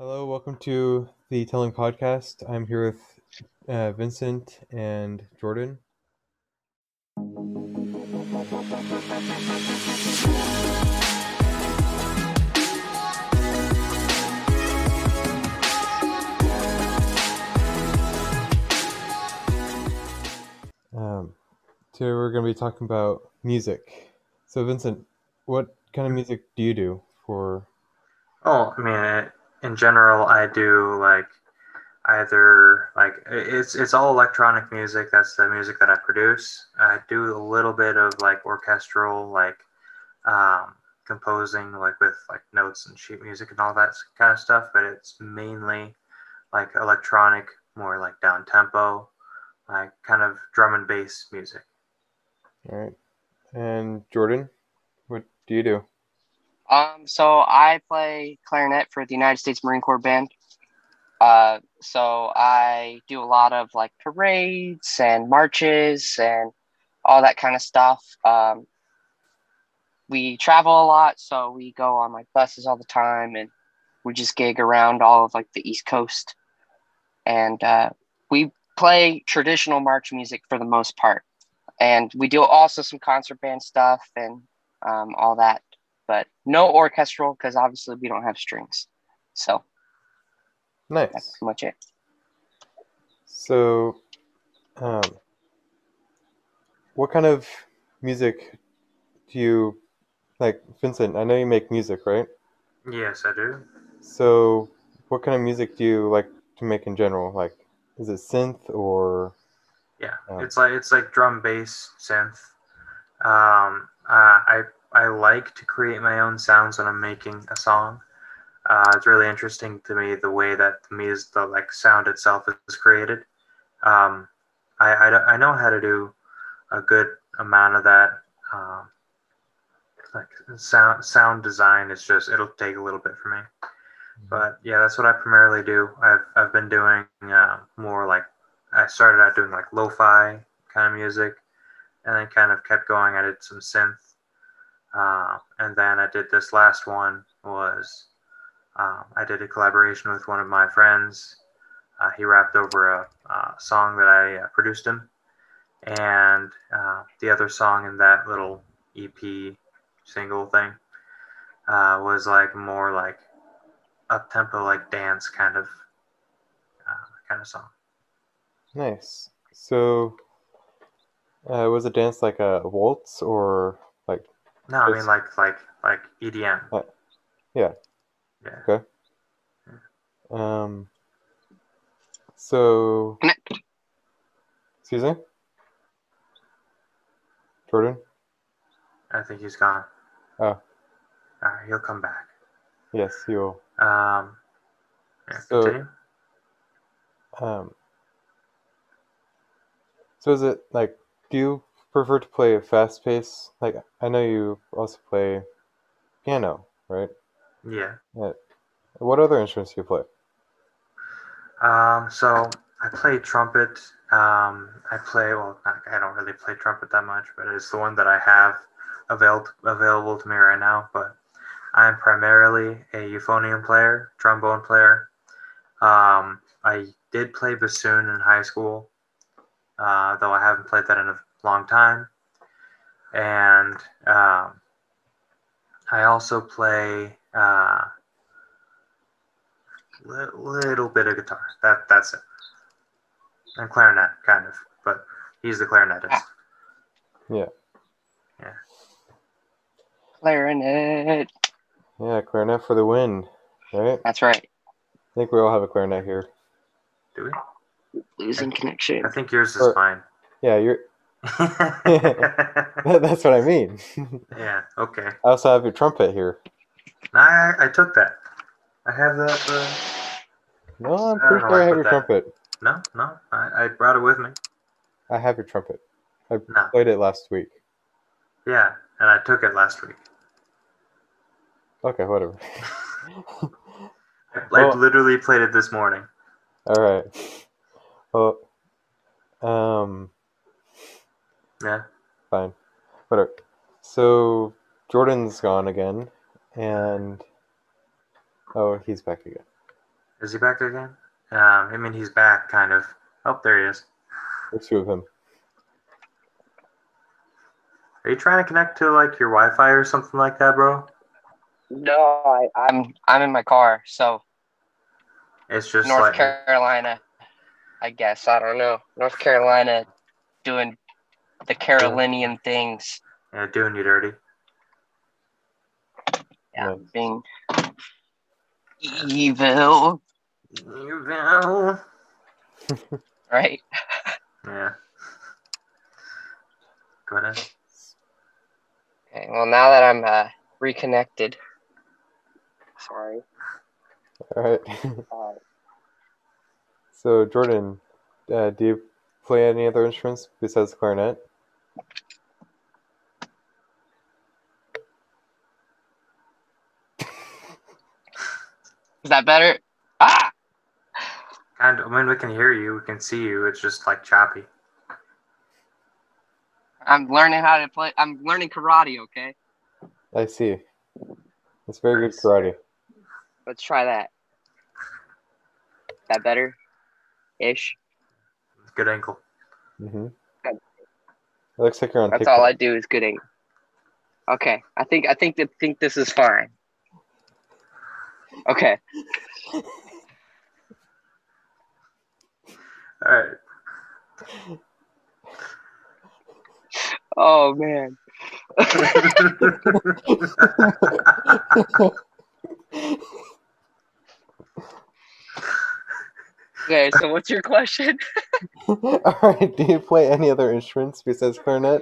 Hello, welcome to the Telling Podcast. I'm here with uh, Vincent and Jordan. Um, today we're going to be talking about music. So, Vincent, what kind of music do you do for? Oh, I mean, in general, I do like either like it's it's all electronic music. That's the music that I produce. I do a little bit of like orchestral, like um, composing, like with like notes and sheet music and all that kind of stuff. But it's mainly like electronic, more like down tempo, like kind of drum and bass music. All right. And Jordan, what do you do? Um, so I play clarinet for the United States Marine Corps Band. Uh, so I do a lot of like parades and marches and all that kind of stuff. Um, we travel a lot, so we go on like buses all the time, and we just gig around all of like the East Coast, and uh, we play traditional march music for the most part, and we do also some concert band stuff and um, all that but no orchestral because obviously we don't have strings. So nice. That's pretty much it. So, um, what kind of music do you like, Vincent? I know you make music, right? Yes, I do. So, what kind of music do you like to make in general? Like, is it synth or? Yeah, um, it's like it's like drum bass synth. Um, uh, I I like to create my own sounds when I'm making a song. Uh, it's really interesting to me the way that the music, the like sound itself is created. Um, I, I, I know how to do a good amount of that. Um, like sound sound design is just it'll take a little bit for me, mm-hmm. but yeah, that's what I primarily do. I've I've been doing uh, more like I started out doing like lo-fi kind of music, and then kind of kept going. I did some synth uh, and then I did this last one was um, I did a collaboration with one of my friends. Uh, he rapped over a, song that I uh, produced him, and uh, the other song in that little EP single thing uh, was like more like up tempo, like dance kind of kind of song. Nice. So, was it dance like a waltz or no, I mean like like like EDM. Uh, yeah. Yeah. Okay. Um. So. Excuse me. Jordan. I think he's gone. Oh. All right, he'll come back. Yes, he will. Um. Yeah, so, continue. Um. So is it like do you prefer to play a fast pace? Like I know you also play piano, right? Yeah. yeah. What other instruments do you play? Um, so I play trumpet. Um, I play well. I don't really play trumpet that much, but it's the one that I have available available to me right now. But I'm primarily a euphonium player, trombone player. Um, I did play bassoon in high school, uh, though I haven't played that in a long time. And um, I also play uh, li- little bit of guitar. That that's it. And clarinet, kind of, but he's the clarinetist. Yeah. Yeah. Clarinet. Yeah, clarinet for the win, right? That's right. I think we all have a clarinet here. Do we? Losing connection. I think yours is or, fine. Yeah, you're That's what I mean. yeah. Okay. I also have your trumpet here. I I took that. I have that. Uh, no, I'm pretty sure I, I have your that. trumpet. No, no, I, I brought it with me. I have your trumpet. I no. played it last week. Yeah, and I took it last week. Okay, whatever. I well, literally played it this morning. All right. Well, um, yeah. Fine. Whatever. So Jordan's gone again, and oh, he's back again. Is he back again? Um, I mean, he's back, kind of. Oh, there he is. There's two of him. Are you trying to connect to like your Wi-Fi or something like that, bro? No, I, I'm I'm in my car, so It's just North like Carolina. I guess I don't know. North Carolina doing the Carolinian things. yeah, doing you dirty. Yeah, Nice. being evil, Evil. right? Yeah. Go ahead. Okay, well now that I'm uh, reconnected, sorry. All right. Uh, so Jordan, uh, do you play any other instruments besides clarinet? is that better? Ah, Kind of. I mean, we can hear you. We can see you. It's just like choppy. I'm learning how to play. I'm learning karate. Okay, I see. It's very Nice. good karate. let's try that. That better, ish. Good ankle. Mm-hmm. It looks like you're on That's TikTok. all I do is good ankle. Okay, I think I think that think this is fine. Okay, All right. oh man. Okay, so what's your question? all right. Do you play any other instruments besides clarinet?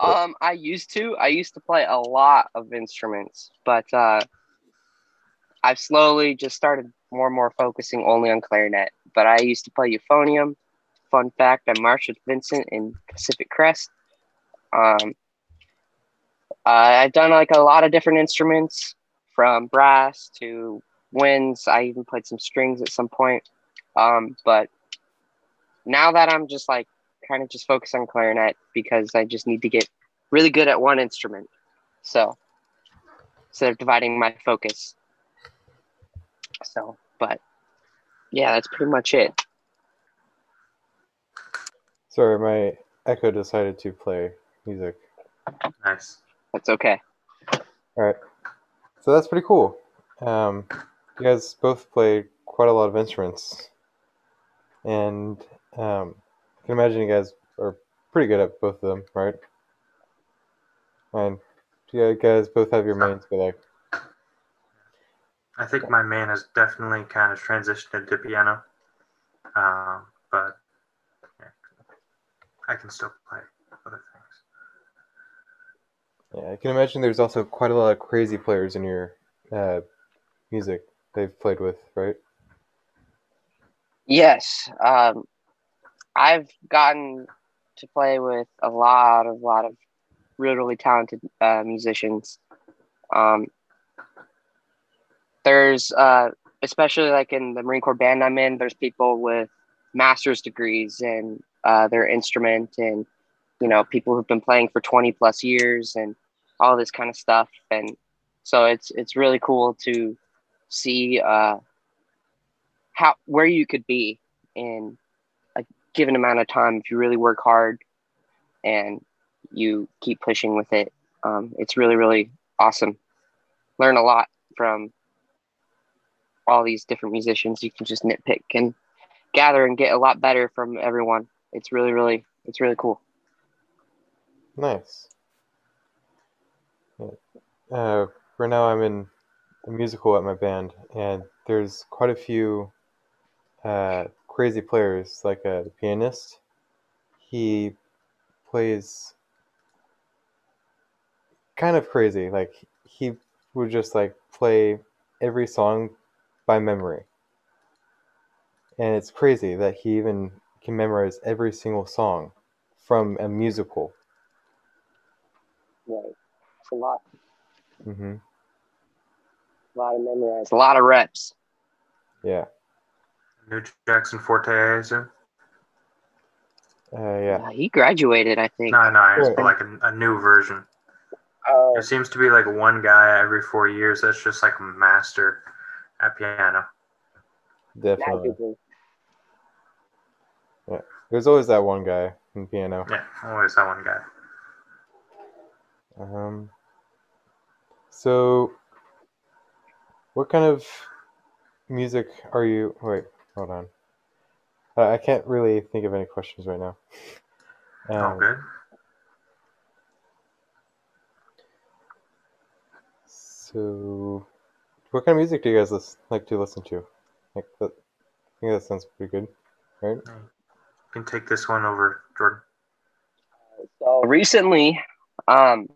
Um, I used to. I used to play a lot of instruments, but uh, I've slowly just started more and more focusing only on clarinet. But I used to play euphonium. Fun fact: I marched with Vincent in Pacific Crest. Um, uh, I've done like a lot of different instruments, from brass to winds. I even played some strings at some point. Um, but now that I'm just like kind of just focused on clarinet because I just need to get really good at one instrument. So instead of dividing my focus. So, but yeah, that's pretty much it. Sorry, my Echo decided to play music. nice. That's okay. All right. So that's pretty cool. Um, you guys both play quite a lot of instruments, and um, I can imagine you guys are pretty good at both of them, right? And you guys both have your mains, but like, I think my main has definitely kind of transitioned into piano. Um, but yeah, I can still play other things. yeah, I can imagine there's also quite a lot of crazy players in your uh, music they've played with, right? Yes. Um, I've gotten to play with a lot of lot of really really talented uh, musicians. Um, there's uh, especially like in the Marine Corps band I'm in, there's people with master's degrees in uh, their instrument, and you know people who've been playing for 20 plus years, and all this kind of stuff. And so it's it's really cool to see uh, how where you could be in a given amount of time if you really work hard and you keep pushing with it. Um, it's really really awesome. Learn a lot from all these different musicians. You can just nitpick and gather and get a lot better from everyone. It's really really it's really cool. Nice. Uh, right now, I'm in a musical at my band, and there's quite a few uh, crazy players. Like uh, the pianist, he plays kind of crazy. Like he would just like play every song by memory, and it's crazy that he even can memorize every single song from a musical. Right. It's a lot, hmm a lot of memorized. a lot of reps. Yeah. New Jackson Forte, I assume. Uh, yeah. Uh, he graduated, I think. No, no, it's Right. like a, a new version. Oh, There seems to be like one guy every four years that's just like a master at piano. Definitely. magically. There's always that one guy in piano. Yeah, always that one guy. Um, so, what kind of music are you? Wait, hold on. Uh, I can't really think of any questions right now. Oh, Um, good. So, what kind of music do you guys lis- like to listen to? Like, that, I think that sounds pretty good, right? You can take this one over, Jordan. So recently, um,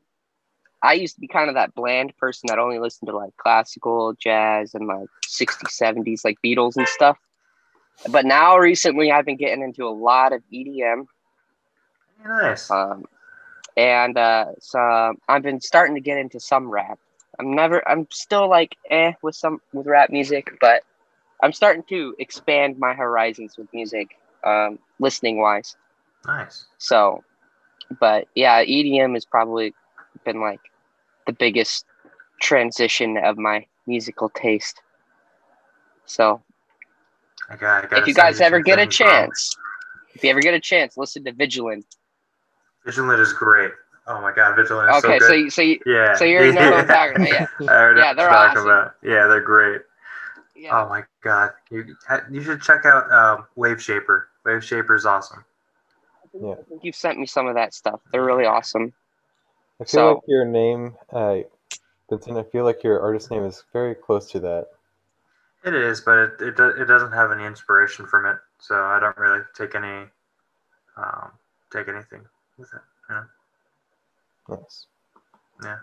I used to be kind of that bland person that only listened to like classical, jazz, and like 60s, 70s, like Beatles and stuff. But now, recently, I've been getting into a lot of EDM. Nice. Um, and uh, so I've been starting to get into some rap. I'm never, I'm still like eh with some with rap music, but I'm starting to expand my horizons with music, um, listening wise. Nice. So, but yeah, EDM has probably been like the biggest transition of my musical taste. So, I got, I gotta if you guys ever get a things, bro. chance, if you ever get a chance, listen to Vigilant. Vigilant is great. Oh my god, Vigilant is Okay, so so good. you, so you, yeah. so you already know what I'm talking about, yeah. I already Yeah, they're you're talking awesome. about. Yeah, they're great. yeah. Oh my god, you you should check out um, Wave Shaper. Wave Shaper is awesome. Yeah. I think you've sent me some of that stuff. They're really awesome. I feel So- like your name, uh, Vincent, I feel like your artist name is very close to that. It is, but it it, it doesn't have any inspiration from it, so I don't really take any um, take anything with it. You know? Nice. Yeah,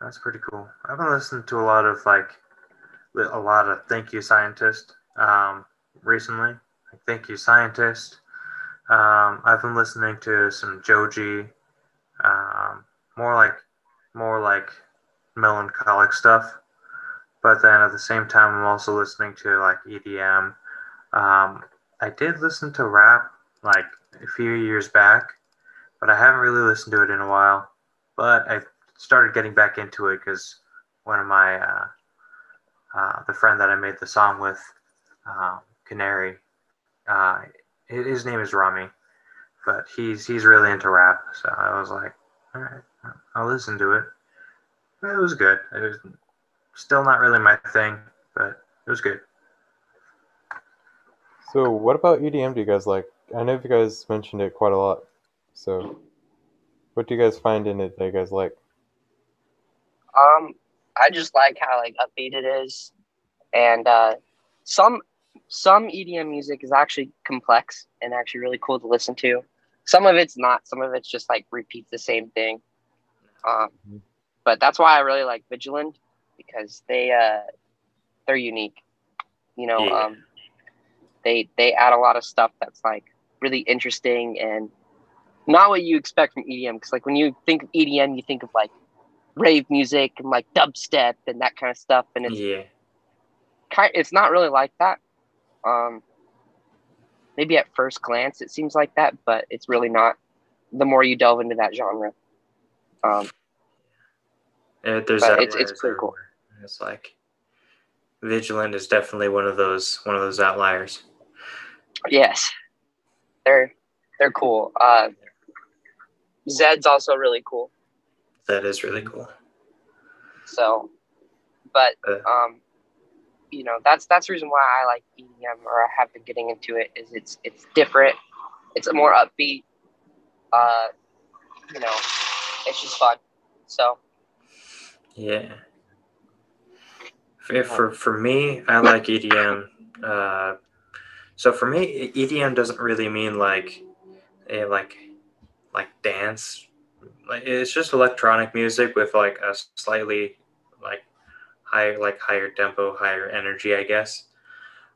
that's pretty cool. I've been listening to a lot of like a lot of Thank You Scientist um, recently. Like Thank You Scientist. Um, I've been listening to some Joji, um, more like more like melancholic stuff. But then at the same time, I'm also listening to like EDM. Um, I did listen to rap like a few years back, but I haven't really listened to it in a while. But I started getting back into it because one of my uh, uh, the friend that I made the song with, um, Canary, uh, his name is Rami, but he's he's really into rap. So I was like, all right, I'll listen to it. It was good. It was still not really my thing, but it was good. So, what about EDM do you guys like? I know you guys mentioned it quite a lot. So, what do you guys find in it that you guys like? Um, I just like how like upbeat it is, and uh, some some EDM music is actually complex and actually really cool to listen to. Some of it's not. Some of it's just like repeats the same thing. Um, Mhm. but that's why I really like Vigilant because they uh they're unique. You know, Yeah. um, they they add a lot of stuff that's like really interesting and not what you expect from EDM. Because like when you think of EDM, you think of like rave music and like dubstep and that kind of stuff, and it's Yeah. kind it's not really like that. Um, maybe at first glance it seems like that, but it's really not. The more you delve into that genre, um, there's But it's- it's pretty cool. It's like Vigilant is definitely one of those one of those outliers. yes, they're they're cool. Uh, Zedd's also really cool. That is really cool. So, but Uh. um, you know that's that's the reason why I like EDM or I have been getting into it is it's it's different. It's a more upbeat. Uh, you know, it's just fun. So Yeah. For, for, for me, I like EDM. Uh, so for me, EDM doesn't really mean like a like like dance. Like it's just electronic music with like a slightly like higher like higher tempo, higher energy, I guess.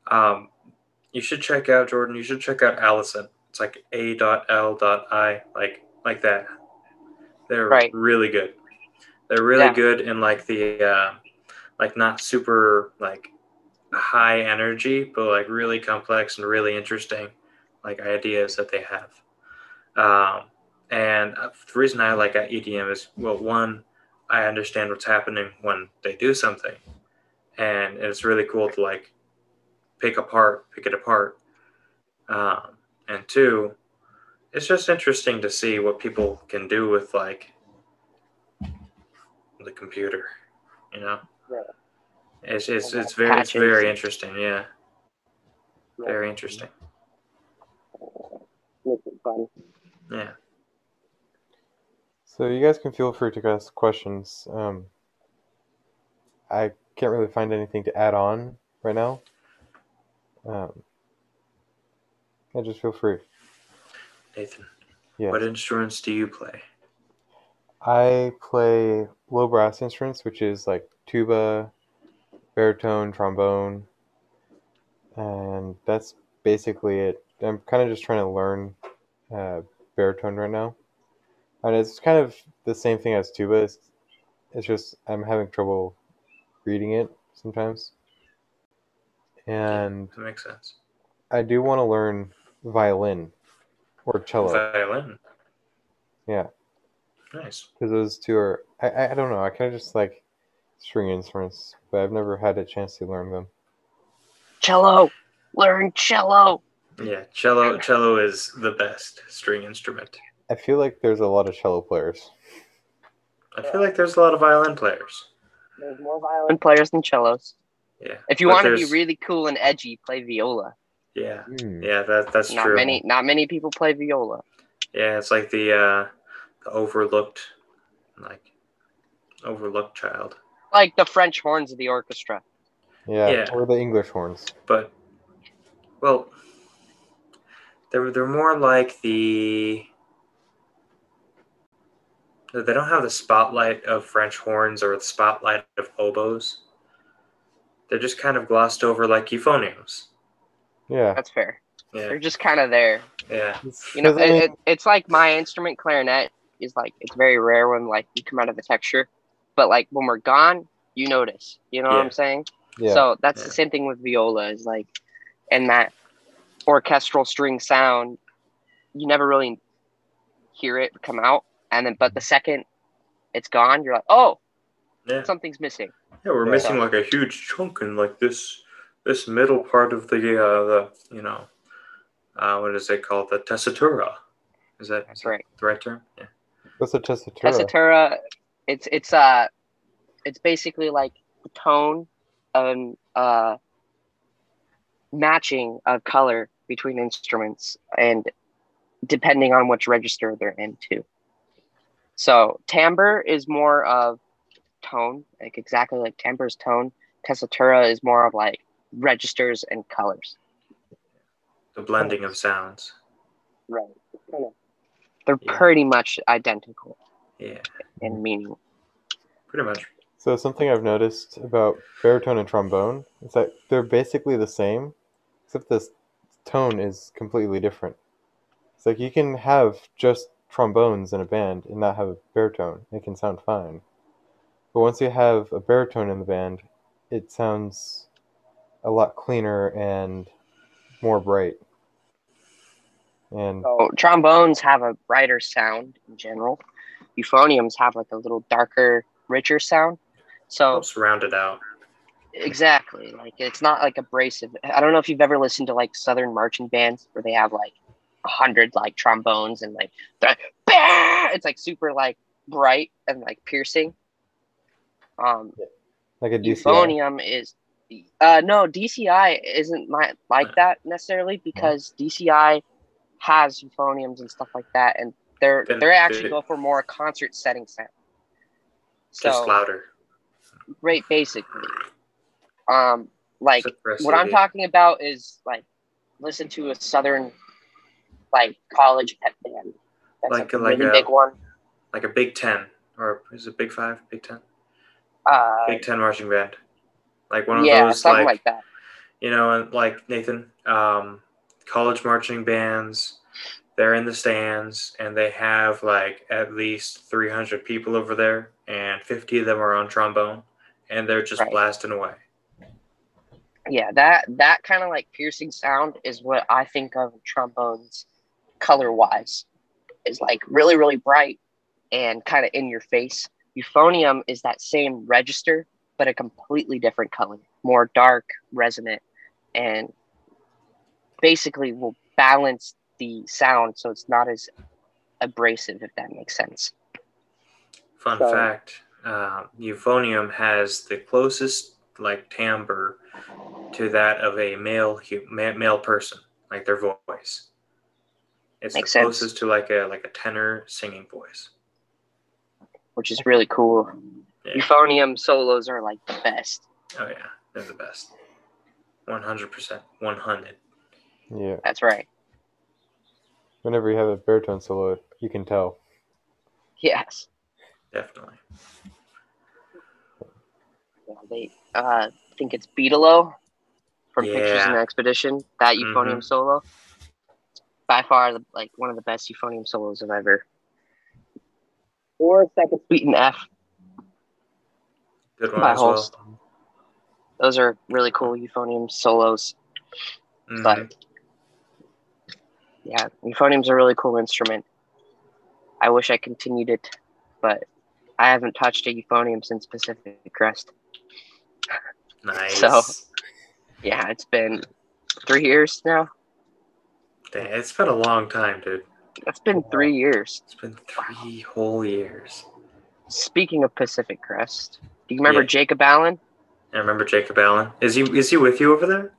Um, you should check out Jordan. You should check out Allison. It's like A dot L dot I like like that. They're Right. really good. They're really Yeah. good in like the uh, like not super like high energy, but like really complex and really interesting like ideas that they have. Um, and uh, the reason I like EDM is well, one, I understand what's happening when they do something, and it's really cool to like pick apart, pick it apart. Um, and two, it's just interesting to see what people can do with like the computer. You know, Yeah. it's it's it's very it's very interesting. Yeah, Yeah. very interesting. Makes it fun. Yeah. So you guys can feel free to ask questions. Um, I can't really find anything to add on right now. Um, yeah, just feel free. Nathan, Yes. what instruments do you play? I play low brass instruments, which is like tuba, baritone, trombone, and that's basically it. I'm kind of just trying to learn uh, baritone right now, and it's kind of the same thing as tuba. It's, it's just I'm having trouble reading it sometimes, and That makes sense. I do want to learn violin or cello. Violin. Yeah. Nice. because those two are I, I I don't know I kind of just like string instruments but I've never had a chance to learn them Cello. Learn cello. Yeah, cello cello is the best string instrument. I feel like there's a lot of cello players I feel like there's a lot of violin players. There's more violin players than cellos. Yeah. If you but want to be really cool and edgy, play viola. Yeah. Hmm. Yeah, that that's not true. many not many people play viola. Yeah, it's like the uh the overlooked like overlooked child. Like the French horns of the orchestra. yeah, Yeah. or the English horns But well they're they're more like the they don't have the spotlight of French horns or the spotlight of oboes. They're just kind of glossed over like euphoniums. yeah That's fair. Yeah, They're just kind of there. yeah, You know, it, it, it's like my instrument clarinet is like it's very rare when like you come out of the texture, but like when we're gone, you notice. You know what I'm saying? yeah So that's Yeah. the same thing with viola is like, and that orchestral string sound, you never really hear it come out, and then but the second it's gone, you're like, oh, yeah. something's missing. Yeah, we're Yeah. missing like a huge chunk in like this this middle part of the uh the you know uh what is it called the tessitura is that That's right. the right term yeah what's a tessitura Tessitura, it's it's uh, it's basically like the tone and uh, matching of color between instruments and depending on which register they're into. So timbre is more of tone, like exactly like timbre's tone. Tessitura is more of like registers and colors. the blending of sounds Right. They're Yeah. pretty much identical yeah in meaning. pretty much so something I've noticed about baritone and trombone is that they're basically the same except the s- tone is completely different it's like you can have just trombones in a band and not have a baritone it can sound fine but once you have a baritone in the band it sounds a lot cleaner and more bright and oh. So trombones have a brighter sound in general. Euphoniums have like a little darker, richer sound. So helps round it out exactly, like it's not like abrasive. I don't know if you've ever listened to like Southern marching bands where they have like a hundred like trombones and like they're "Bah!" it's like super like bright and like piercing. Um, like a DCI. euphonium is uh no DCI isn't my, like that necessarily because DCI has euphoniums and stuff like that and they're Then they're actually they- go for more concert setting sound. just So louder great basically. Um like what I'm talking about is like listen to a southern like college pep band. That's Like like, a like really a- big one. like a big 10 or is it big 5 big 10 Uh big 10 marching band like one of yeah, those something like, like that. you know like nathan um, college marching bands they're in the stands and they have like at least 300 people over there and 50 of them are on trombone and they're just Right. blasting away yeah that that kind of like piercing sound is what i think of trombones color wise is like really really bright and kind of in your face euphonium is that same register but a completely different color more dark resonant and basically will balance the sound so it's not as abrasive, if that makes sense. Fun so, fact: uh, euphonium has the closest like timbre to that of a male male person, like their voice. It's Makes the closest sense. to like a like a tenor singing voice, which is really cool. Yeah. Euphonium solos are like the best. Oh yeah, they're the best. One hundred percent, one hundred. Yeah, that's right. Whenever you have a baritone solo, you can tell. Yes, definitely. Yeah, they uh, think it's Bydlo from yeah. Pictures in Expedition. That euphonium mm-hmm. solo, by far, the, like one of the best euphonium solos I've ever. Or second suite in F. Good one by as Holst. well. Those are really cool euphonium solos. Mm-hmm. But yeah, euphonium's a really cool instrument. I wish I continued it, but I haven't touched a euphonium since Pacific Crest. Nice. So, yeah, it's been three years now. Dang, it's been a long time, dude. It's been three years. It's been three whole years. Speaking of Pacific Crest, do you remember yeah. Jacob Allen? I remember Jacob Allen. Is he is he with you over there?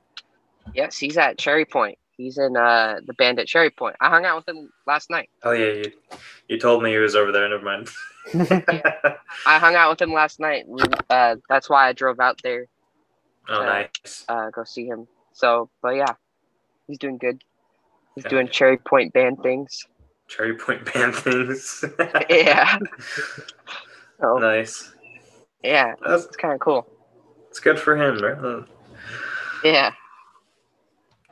Yes, he's at Cherry Point. He's in uh, the band at Cherry Point. I hung out with him last night. Oh yeah, you, you told me he was over there. Never mind. yeah. I hung out with him last night. Uh, that's why I drove out there. Oh, to, nice. Uh, go see him. So, but yeah, he's doing good. He's doing Cherry Point band things. Cherry Point band things. yeah. Oh. Nice. Yeah, that's it's kind of cool. It's good for him, right? Yeah.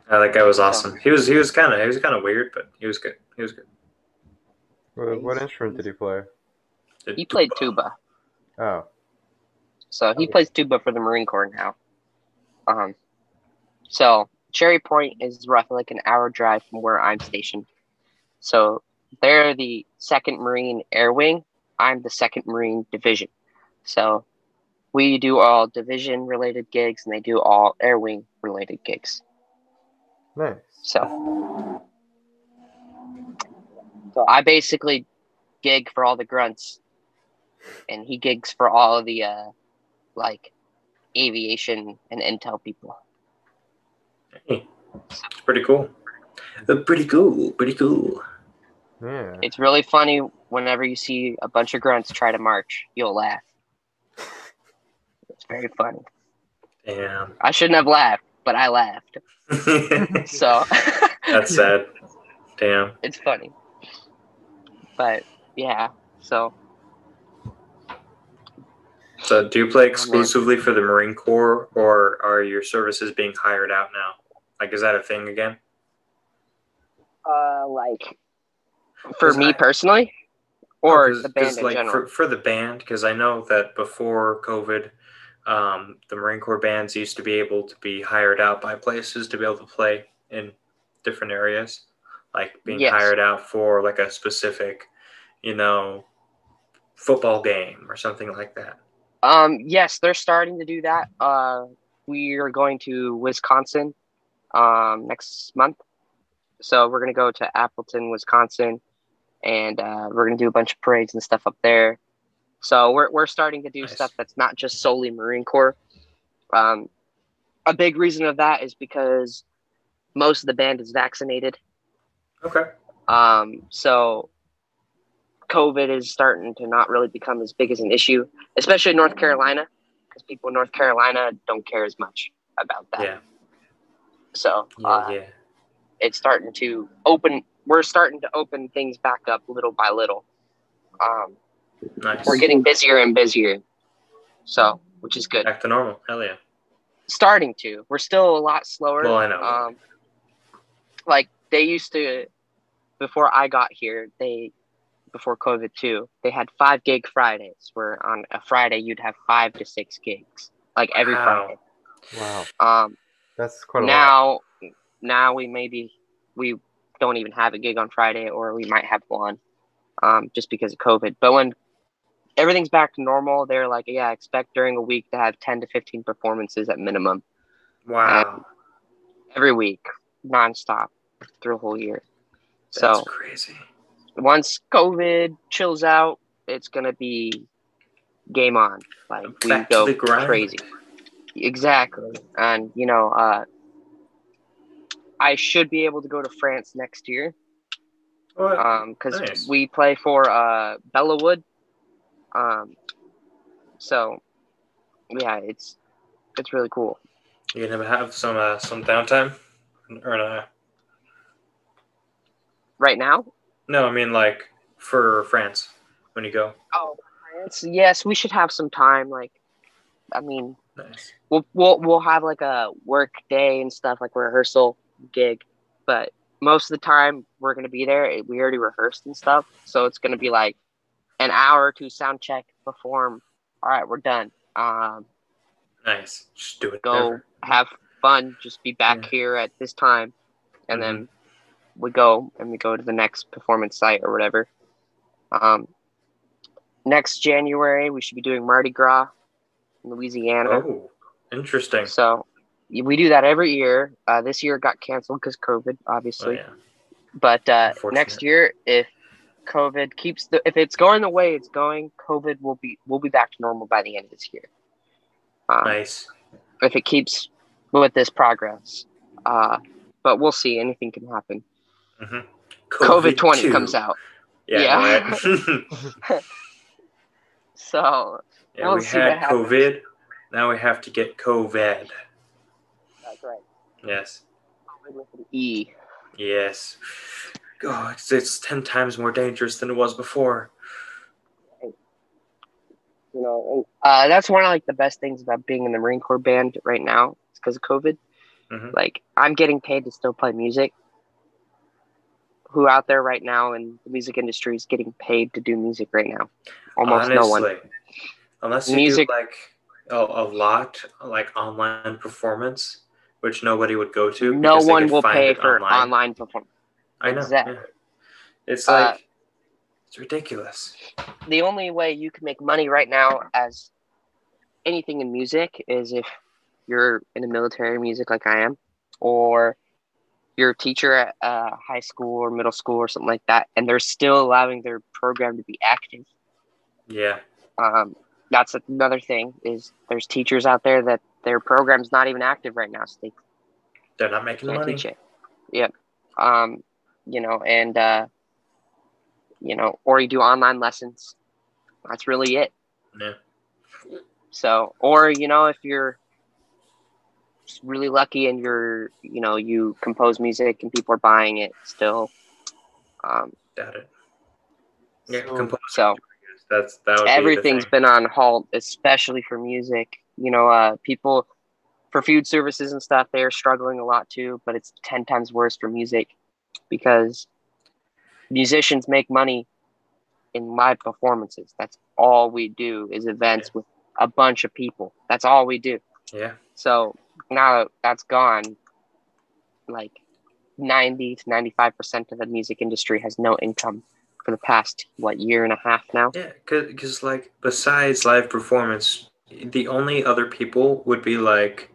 Uh, that guy was awesome. He was he was kind of he was kind of weird, but he was good. He was good. What, what instrument did he play? He played tuba. Oh. So he plays tuba for the Marine Corps now. Um. So Cherry Point is roughly like an hour drive from where I'm stationed. So they're the second Marine Air Wing. I'm the second Marine Division. So we do all division related gigs and they do all Air Wing related gigs. Nice. So, so I basically gig for all the grunts, and he gigs for all of the uh, like aviation and intel people. Hey, it's pretty cool. Uh, pretty cool. Pretty cool. Yeah. It's really funny whenever you see a bunch of grunts try to march. You'll laugh. It's very funny. Damn. I shouldn't have laughed but I laughed. so that's sad. Damn. It's funny. But yeah, so. So, do you play exclusively for the Marine Corps, or are your services being hired out now? Like, is that a thing again? Uh, like, for me I, personally, or no, the band in like, general. For, for the band, because I know that before COVID, um, the Marine Corps bands used to be able to be hired out by places to be able to play in different areas, like being yes. hired out for like a specific, you know, football game or something like that. Um, yes, they're starting to do that. Uh, we are going to Wisconsin um, next month. So we're going to go to Appleton, Wisconsin, and uh, we're going to do a bunch of parades and stuff up there. So we're we're starting to do nice. stuff that's not just solely Marine Corps. Um, a big reason of that is because most of the band is vaccinated. Okay. Um, so COVID is starting to not really become as big as an issue, especially in North Carolina, because people in North Carolina don't care as much about that. Yeah. So yeah, uh, yeah. it's starting to open. We're starting to open things back up little by little. Um, Nice. We're getting busier and busier. So, which is good. Back to normal. Hell yeah. Starting to. We're still a lot slower. Well, I know. Um, like they used to, before I got here, they, before COVID too, they had five gig Fridays where on a Friday you'd have five to six gigs, like every wow. Friday. Wow. Um, that's quite a now, lot. now we maybe, we don't even have a gig on Friday or we might have one um, just because of COVID. But when everything's back to normal. They're like, yeah, expect during a week to have 10 to 15 performances at minimum. Wow. every week, nonstop, through a whole year. That's so crazy. once COVID chills out, it's gonna be game on. Like we Back to go crazy. Exactly, and you know, uh, I should be able to go to France next year What? um because Nice. we play for uh Belleau Wood. Um, so yeah, it's it's really cool. you gonna have some uh, some downtime, or not? Right now, No, I mean like for France when you go. oh France, yes, we should have some time. Like, I mean, Nice. we'll we'll we'll have like a work day and stuff like rehearsal gig, but most of the time we're gonna be there. We already rehearsed and stuff, so it's gonna be like an hour to sound check, perform. All right, we're done. Um, Nice. Just do it. go Never. have fun. Just be back Yeah. here at this time, and then we go and we go to the next performance site or whatever. Um, next January we should be doing Mardi Gras Louisiana. Oh, interesting. So we do that every year. Uh, this year got canceled because COVID, Oh, obviously. yeah. But uh, next year, if COVID keeps the if it's going the way it's going, COVID will be will be back to normal by the end of this year. Um, Nice. If it keeps with this progress, uh, but we'll see. Anything can happen. hmm COVID twenty comes out, Yeah. Yeah. right. so yeah we had. COVID. Now we have to get COVID. that's right. Yes. COVID with an E. Yes. Oh, it's, it's ten times more dangerous than it was before. You know, uh, that's one of like the best things about being in the Marine Corps band right now. It's because of COVID. Mhm. Like I'm getting paid to still play music. Who out there right now in the music industry is getting paid to do music right now? Almost no one. Unless you Music- do like a, a lot, like online performance, which nobody would go to. No one will pay for online. online performance. I know. Exactly. yeah. It's Uh, like it's ridiculous. the only way you can make money right now as anything in music is if you're in the military music like I am, or you're a teacher at uh, high school or middle school or something like that, and they're still allowing their program to be active. Yeah. Um, that's another thing is there's teachers out there that their program's not even active right now, so they They're not making can't money. teach it. Yep. Um, you know, and uh, you know, or you do online lessons. That's really it. Yeah. So, or you know, if you're really lucky and you're, you know, you compose music and people are buying it still. Um, Doubt it. Yeah, So- compose. so That's that everything's be been on halt, especially for music. You know, uh, people for food services and stuff, they're struggling a lot too, but it's 10 times worse for music because musicians make money in live performances. That's all we do is events with a bunch of people. That's all we do. Yeah. So now that that's gone, like 90 to 95% of the music industry has no income for the past, what, year and a half now? Yeah, because like besides live performance, the only other people would be like,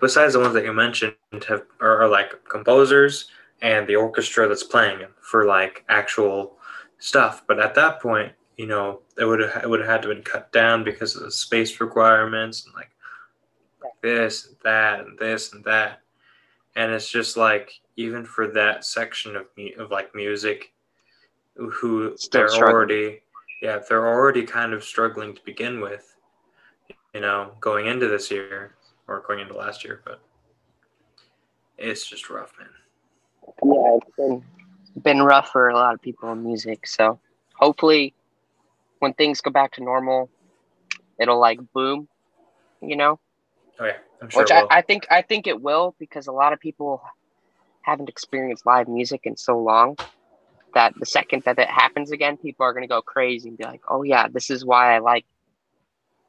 besides the ones that you mentioned, have are, are like composers and the orchestra that's playing for like actual stuff. But at that point, you know, it would have it would have had to have been cut down because of the space requirements and like this, and that, and this and that. And it's just like even for that section of mu- of like music, who Still they're struggling. already yeah they're already kind of struggling to begin with, you know, going into this year or going into last year, but it's just rough, man. yeah, it's been been rough for a lot of people in music. So hopefully, when things go back to normal, it'll like boom, you know. Oh yeah, I'm sure. Which it I, will. I think I think it will because a lot of people haven't experienced live music in so long that the second that it happens again, people are gonna go crazy and be like, "Oh yeah, this is why I like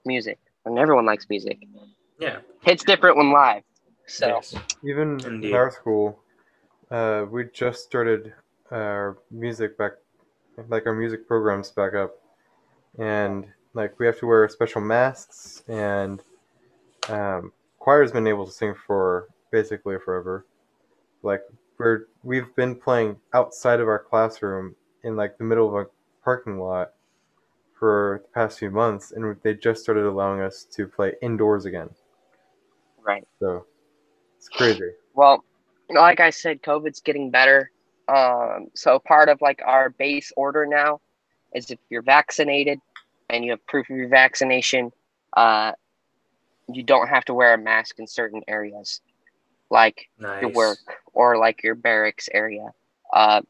music." And everyone likes music. yeah. it's different when live. So Yes. Even Indeed. in our school, uh, we just started our music back, like our music programs back up, and like we have to wear special masks, and um, choir's been able to sing for basically forever. Like we're we've been playing outside of our classroom in like the middle of a parking lot for the past few months, and they just started allowing us to play indoors again. Right. So it's crazy. Well, like I said, COVID's getting better. Um, so part of like our base order now is if you're vaccinated and you have proof of your vaccination, uh, you don't have to wear a mask in certain areas, like Nice. your work or like your barracks area. Uh,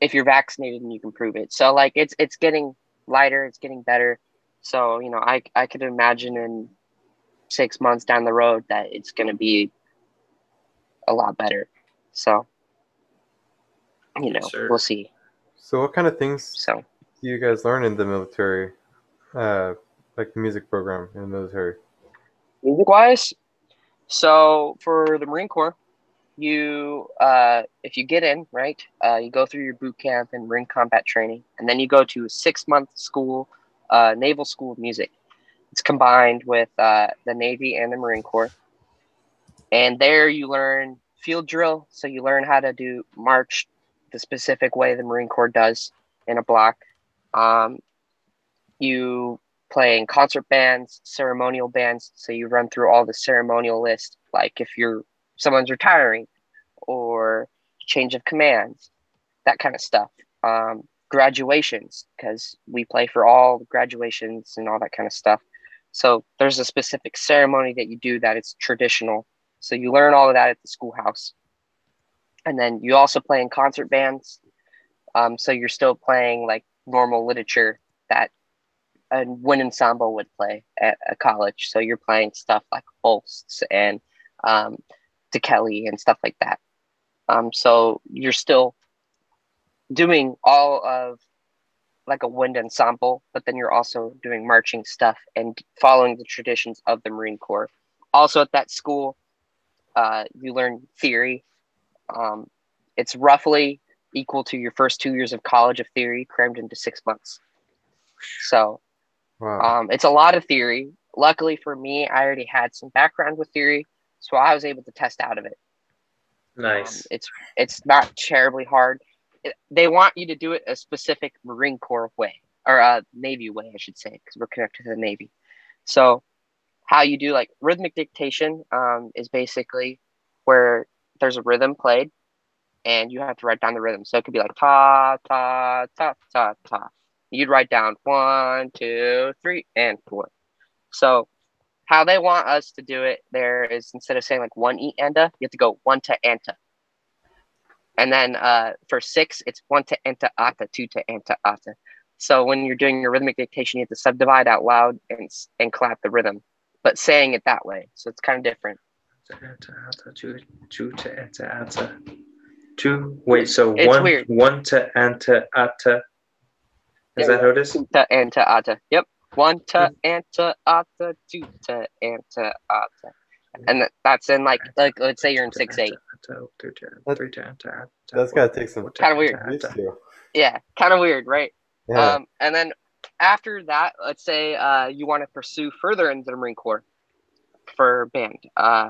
if you're vaccinated and you can prove it, so like it's it's getting lighter, it's getting better. So you know, I I could imagine in six months down the road that it's going to be a lot better. So you know, Yes, sir. we'll see. So what kind of things So do you guys learn in the military? Uh, like the music program in the military. music wise so for the marine corps you uh, if you get in right uh, you go through your boot camp and marine combat training and then you go to a six month school uh, naval school of music. It's combined with uh, the navy and the marine corps. And there you learn field drill so you learn how to do march the specific way the marine corps does in a block. Um, you play in concert bands, ceremonial bands. So you run through all the ceremonial list, like if you're someone's retiring or change of commands, that kind of stuff. Um, graduations, because we play for all graduations and all that kind of stuff. So there's a specific ceremony that you do that it's traditional. So you learn all of that at the schoolhouse. And then you also play in concert bands. Um, so you're still playing like normal literature that a wind ensemble would play at a college. So you're playing stuff like Holst and um, Ticheli and stuff like that. Um, so you're still doing all of like a wind ensemble, but then you're also doing marching stuff and following the traditions of the Marine Corps. Also at that school, uh, you learn theory. Um, it's roughly equal to your first two years of college of theory crammed into six months. So Wow. um, it's a lot of theory. Luckily for me, I already had some background with theory, so I was able to test out of it. Um, Nice. it's it's not terribly hard. It, they want you to do it a specific Marine Corps way or a Navy way, I should say, because we're connected to the Navy. So how you do like rhythmic dictation um, is basically where there's a rhythm played, and you have to write down the rhythm. So it could be like ta ta ta ta ta. You'd write down one, two, three, and four. So how they want us to do it there is instead of saying like one e enda, you have to go one to anta. And then uh, for six, it's one to enta ata, two to enta ata. So when you're doing your rhythmic dictation, you have to subdivide out loud and and clap the rhythm, but saying it that way. So it's kind of different. Two, two to enter ata. Two. Wait. So It's one. weird. One to enter ata. Is that how it is? Two to enta ata. Yep. One to enta ata, two to enta ata. And that's in like like let's say you're in six eight. That- That's gotta take some Kinda weird. used. Yeah, kind of weird, right? Yeah. Um, and then after that, let's say uh, you want to pursue further into the Marine Corps for band. Uh,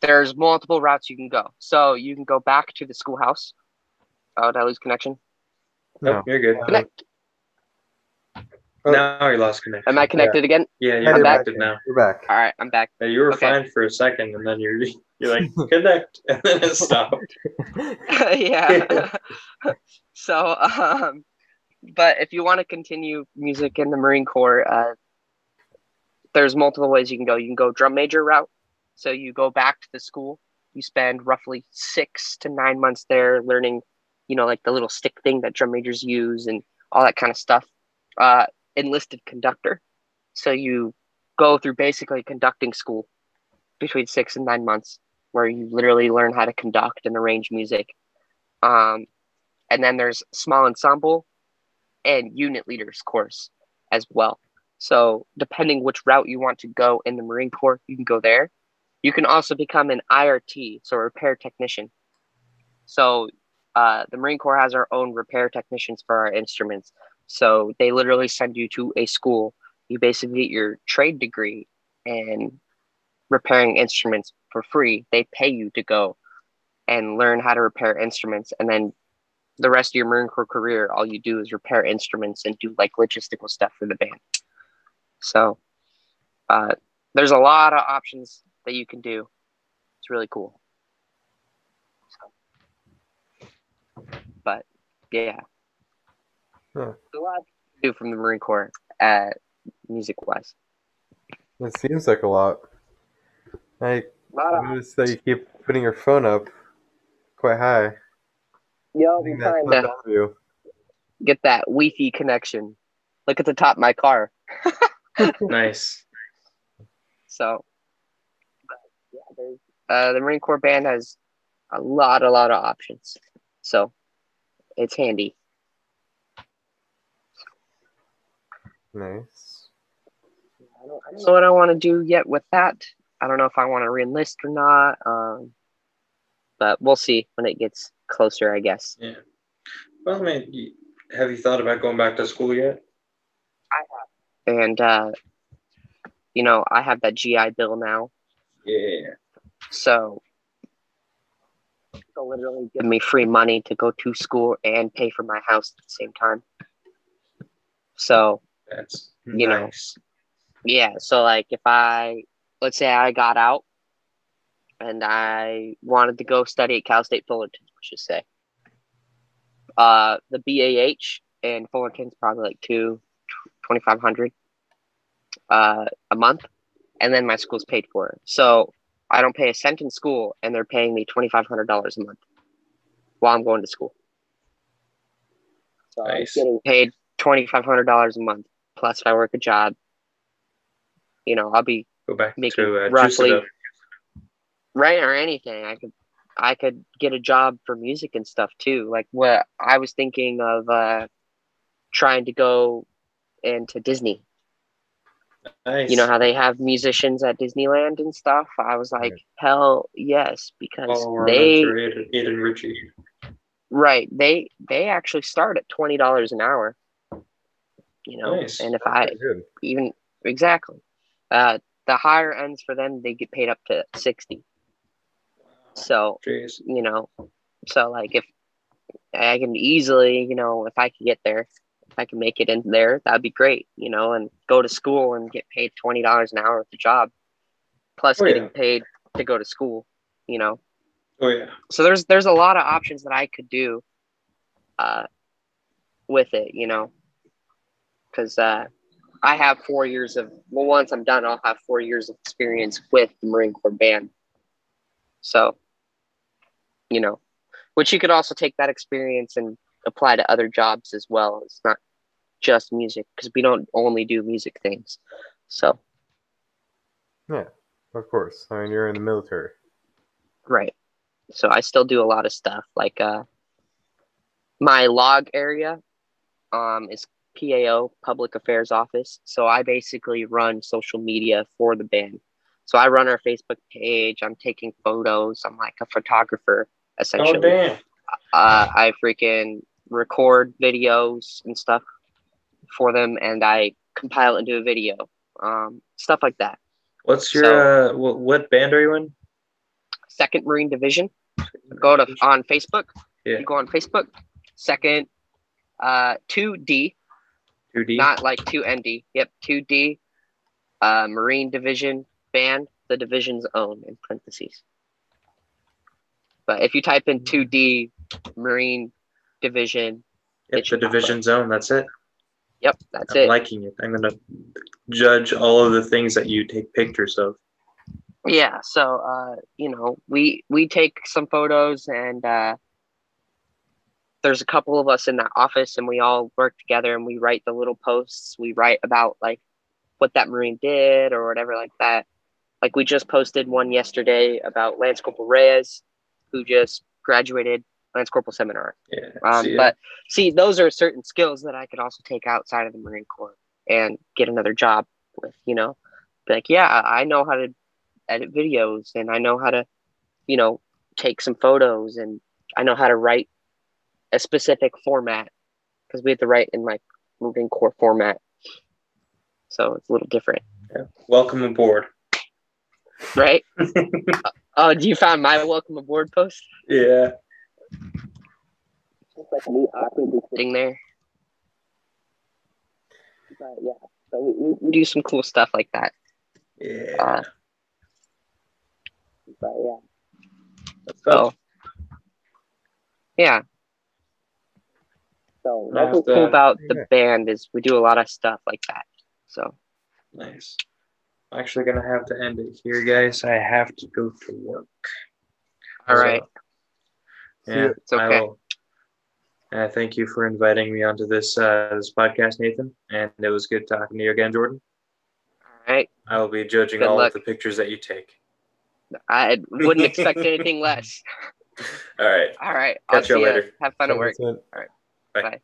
there's multiple routes you can go. So you can go back to the schoolhouse. Oh, did I lose connection? no. Nope, you're good. Connect. Oh. Now you lost connection. Am I connected again? Yeah, Yeah, you're you're back. connected now. You're back. All right, I'm back. Yeah, you were Okay. fine for a second, and then you're you're like connect, and then it stopped. yeah. so, um, but if you want to continue music in the Marine Corps, uh, there's multiple ways you can go. You can go drum major route. So you go back to the school. You spend roughly six to nine months there learning, you know, like the little stick thing that drum majors use and all that kind of stuff. Uh, enlisted conductor. So you go through basically conducting school between six and nine months where you literally learn how to conduct and arrange music. Um, and then there's small ensemble and unit leaders course as well. So depending which route you want to go in the Marine Corps, you can go there. You can also become an IRT, so repair technician. So uh, the Marine Corps has our own repair technicians for our instruments. So they literally send you to a school. You basically get your trade degree and repairing instruments for free. They pay you to go and learn how to repair instruments, and then the rest of your Marine Corps career, all you do is repair instruments and do like logistical stuff for the band. So uh, there's a lot of options that you can do. It's really cool. So, but yeah, huh. a lot to do from the Marine Corps at music wise. It seems like a lot. I noticed that you keep putting your phone up quite high. Yo, I'm trying to get that Wi-Fi connection. Look at the top of my car. nice. So, yeah, uh, the Marine Corps band has a lot, a lot of options. So, it's handy. Nice. I don't, I don't know what I want to do yet with that. I don't know if I want to reenlist or not. Um, but we'll see when it gets closer, I guess. Yeah. Well, I mean, have you thought about going back to school yet? I have. And, uh, you know, I have that GI Bill now. Yeah. So they'll literally give me free money to go to school and pay for my house at the same time. So that's you nice. know, yeah. So like, if I let's say I got out and I wanted to go study at Cal State Fullerton, let's just say. Uh, the BAH in Fullerton's probably like two, 2500 uh, a month. And then my school's paid for. it. So I don't pay a cent in school and they're paying me $2,500 a month while I'm going to school. So nice. I'm getting paid $2,500 a month. Plus, if I work a job, you know, I'll be go back making to uh, roughly right or anything. I could I could get a job for music and stuff too. Like what I was thinking of uh trying to go into Disney. Nice. You know how they have musicians at Disneyland and stuff? I was like, yeah. hell yes, because oh, they Aiden Ritchie. Right. They they actually start at twenty dollars an hour. You know, nice. and if That's I even exactly. Uh the higher ends for them they get paid up to sixty. So Jeez. you know, so like if I can easily, you know, if I could get there, if I can make it in there, that'd be great, you know, and go to school and get paid twenty dollars an hour at the job, plus oh, getting yeah. paid to go to school, you know. Oh yeah. So there's there's a lot of options that I could do, uh, with it, you know, because uh, I have four years of well, once I'm done, I'll have four years of experience with the Marine Corps band. So, you know, which you could also take that experience and apply to other jobs as well. It's not just music because we don't only do music things. So, yeah, of course. I mean, you're in the military, right? So I still do a lot of stuff. Like, uh, my log area, um, is PAO, Public Affairs Office. So I basically run social media for the band. So I run our Facebook page. I'm taking photos. I'm like a photographer essentially. Oh damn! Uh, I freaking record videos and stuff for them, and I compile it into a video. Um, stuff like that. What's your so, uh, what, what band are you in? Second Marine Division. Go to on Facebook. Yeah. You go on Facebook. Second, uh, two D. Two D. Not like two ND. Yep, two D. Uh, Marine Division band, the division's own in parentheses. But if you type in 2D Marine Division, yep, the division zone, that's it. Yep, that's I'm it. liking it. I'm gonna judge all of the things that you take pictures of. Yeah, so uh, you know, we we take some photos and uh there's a couple of us in that office and we all work together and we write the little posts. We write about like what that Marine did or whatever like that. Like we just posted one yesterday about Lance Corporal Reyes, who just graduated Lance Corporal Seminar. Yeah. Um, see but see, those are certain skills that I could also take outside of the Marine Corps and get another job with. You know, Be like yeah, I know how to edit videos and I know how to, you know, take some photos and I know how to write a specific format because we have to write in like moving core format. So it's a little different. Yeah. Welcome aboard. right? oh, do you find my welcome aboard post? Yeah. Just like me awkwardly sitting there. But yeah, so we, we do some cool stuff like that. Yeah. Uh, but yeah, That's so yeah. So that's what's cool about the yeah. band is we do a lot of stuff like that. So nice. I'm actually gonna have to end it here, guys. I have to go to work. all So, right, Yeah. It's okay. I will. Uh, thank you for inviting me onto this uh, this podcast, Nathan. And it was good talking to you again, Jordan. all right. I will be judging Good all luck. of the pictures that you take. I wouldn't expect anything less. All right. All right, I'll Catch you see ya. later. Have fun at work. Sounds good. Bye. Bye.